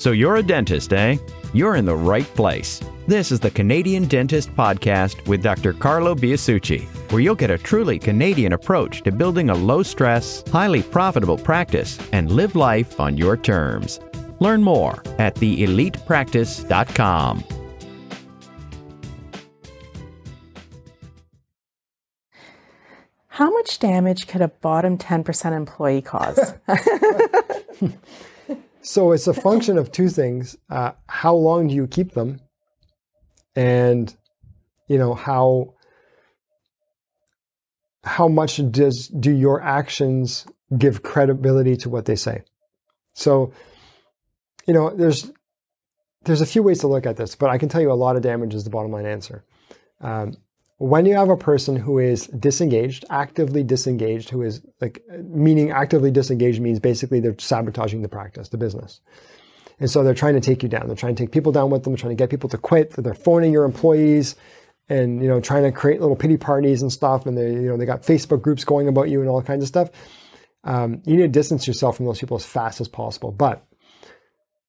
So you're a dentist, eh? You're in the right place. This is the Canadian Dentist Podcast with Dr. Carlo Biasucci, where you'll get a truly Canadian approach to building a low stress, highly profitable practice and live life on your terms. Learn more at theelitepractice.com. How much damage could a bottom 10% employee cause? So it's a function of two things: uh, how long do you keep them, and you know how how much does do your actions give credibility to what they say. So, you know, there's there's a few ways to look at this, but I can tell you a lot of damage is the bottom line answer. Um, when you have a person who is disengaged, actively disengaged, who is like, meaning actively disengaged means basically they're sabotaging the practice, the business. And so they're trying to take you down. They're trying to take people down with them, trying to get people to quit. They're phoning your employees and, you know, trying to create little pity parties and stuff. And they, you know, they got Facebook groups going about you and all kinds of stuff. Um, you need to distance yourself from those people as fast as possible. But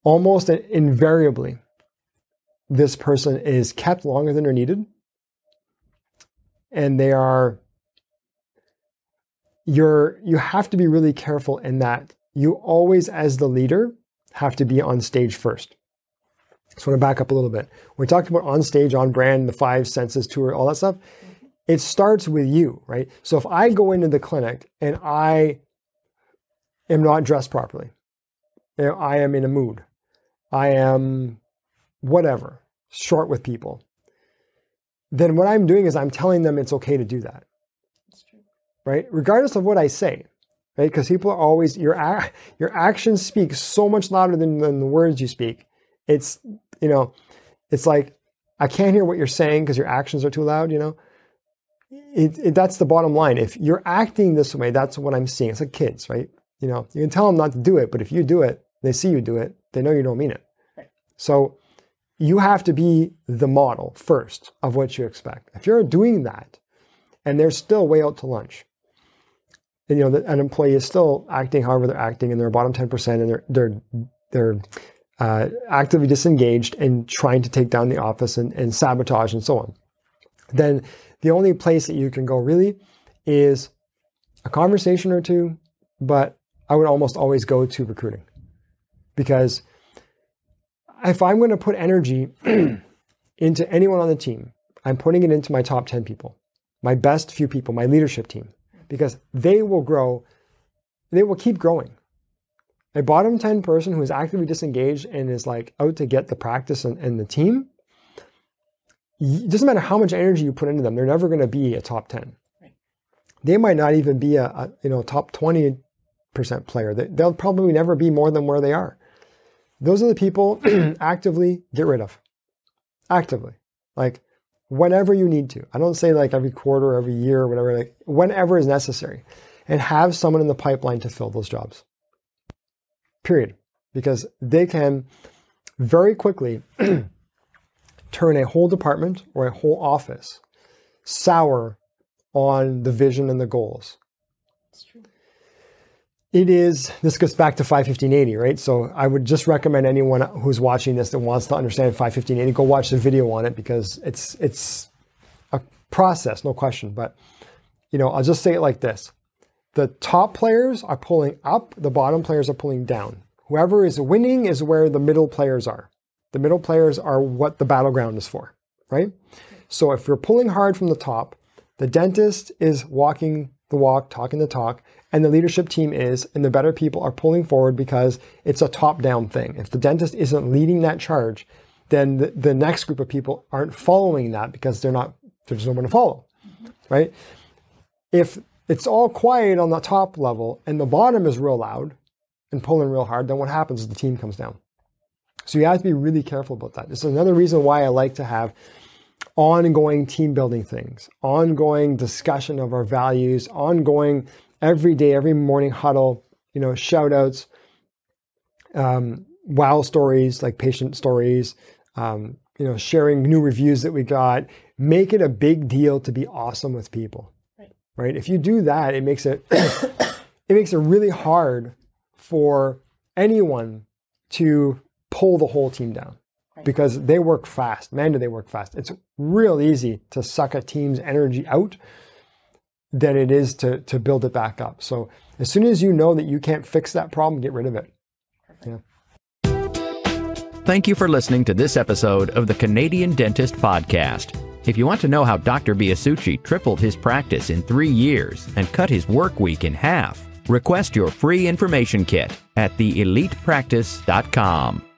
almost invariably, this person is kept longer than they're needed and they are you're you have to be really careful in that you always as the leader have to be on stage first. So i want to back up a little bit. We talked about on stage on brand the five senses tour all that stuff mm-hmm. it starts with you right? So if i go into the clinic and i am not dressed properly you know, i am in a mood i am whatever short with people then what I'm doing is I'm telling them it's okay to do that. Right? Regardless of what I say. Right? Because people are always your your actions speak so much louder than, than the words you speak. It's you know, it's like I can't hear what you're saying because your actions are too loud, you know. It, it, that's the bottom line. If you're acting this way, that's what I'm seeing. It's like kids, right? You know, you can tell them not to do it, but if you do it, they see you do it, they know you don't mean it. Right. So you have to be the model first of what you expect. If you're doing that and they're still way out to lunch, and you know an employee is still acting however they're acting, and they're bottom ten percent, and they're they're they're uh, actively disengaged and trying to take down the office and, and sabotage and so on, then the only place that you can go really is a conversation or two. But I would almost always go to recruiting because if I'm going to put energy into anyone on the team, I'm putting it into my top 10 people, my best few people, my leadership team, because they will grow, they will keep growing. A bottom 10 person who is actively disengaged and is like out to get the practice and, and the team, it doesn't matter how much energy you put into them, they're never going to be a top 10. They might not even be a, a you know top 20% player. They'll probably never be more than where they are. Those are the people actively get rid of. Actively. Like whenever you need to. I don't say like every quarter, every year, or whatever, like whenever is necessary. And have someone in the pipeline to fill those jobs. Period. Because they can very quickly turn a whole department or a whole office sour on the vision and the goals. That's true it is this goes back to 51580 right? So i would just recommend anyone who's watching this that wants to understand 51580 go watch the video on it because it's it's a process no question. But you know i'll just say it like this. The top players are pulling up the bottom players are pulling down. Whoever is winning is where the middle players are. The middle players are what the battleground is for right? So if you're pulling hard from the top the dentist is walking the walk talking the talk and the leadership team is, and the better people are pulling forward because it's a top down thing. If the dentist isn't leading that charge, then the, the next group of people aren't following that because they're not, there's no one to follow, right? If it's all quiet on the top level and the bottom is real loud and pulling real hard, then what happens is the team comes down. So you have to be really careful about that. This is another reason why I like to have ongoing team building things, ongoing discussion of our values, ongoing every day, every morning huddle, you know, shout outs, um, wow stories, like patient stories, um, you know, sharing new reviews that we got. Make it a big deal to be awesome with people. Right. right? If you do that, it makes it it makes it really hard for anyone to pull the whole team down because they work fast. Man, do they work fast. It's real easy to suck a team's energy out than it is to, to build it back up. So as soon as you know that you can't fix that problem, get rid of it. Yeah. Thank you for listening to this episode of the Canadian Dentist Podcast. If you want to know how Dr. Biasucci tripled his practice in three years and cut his work week in half, request your free information kit at theelitepractice.com.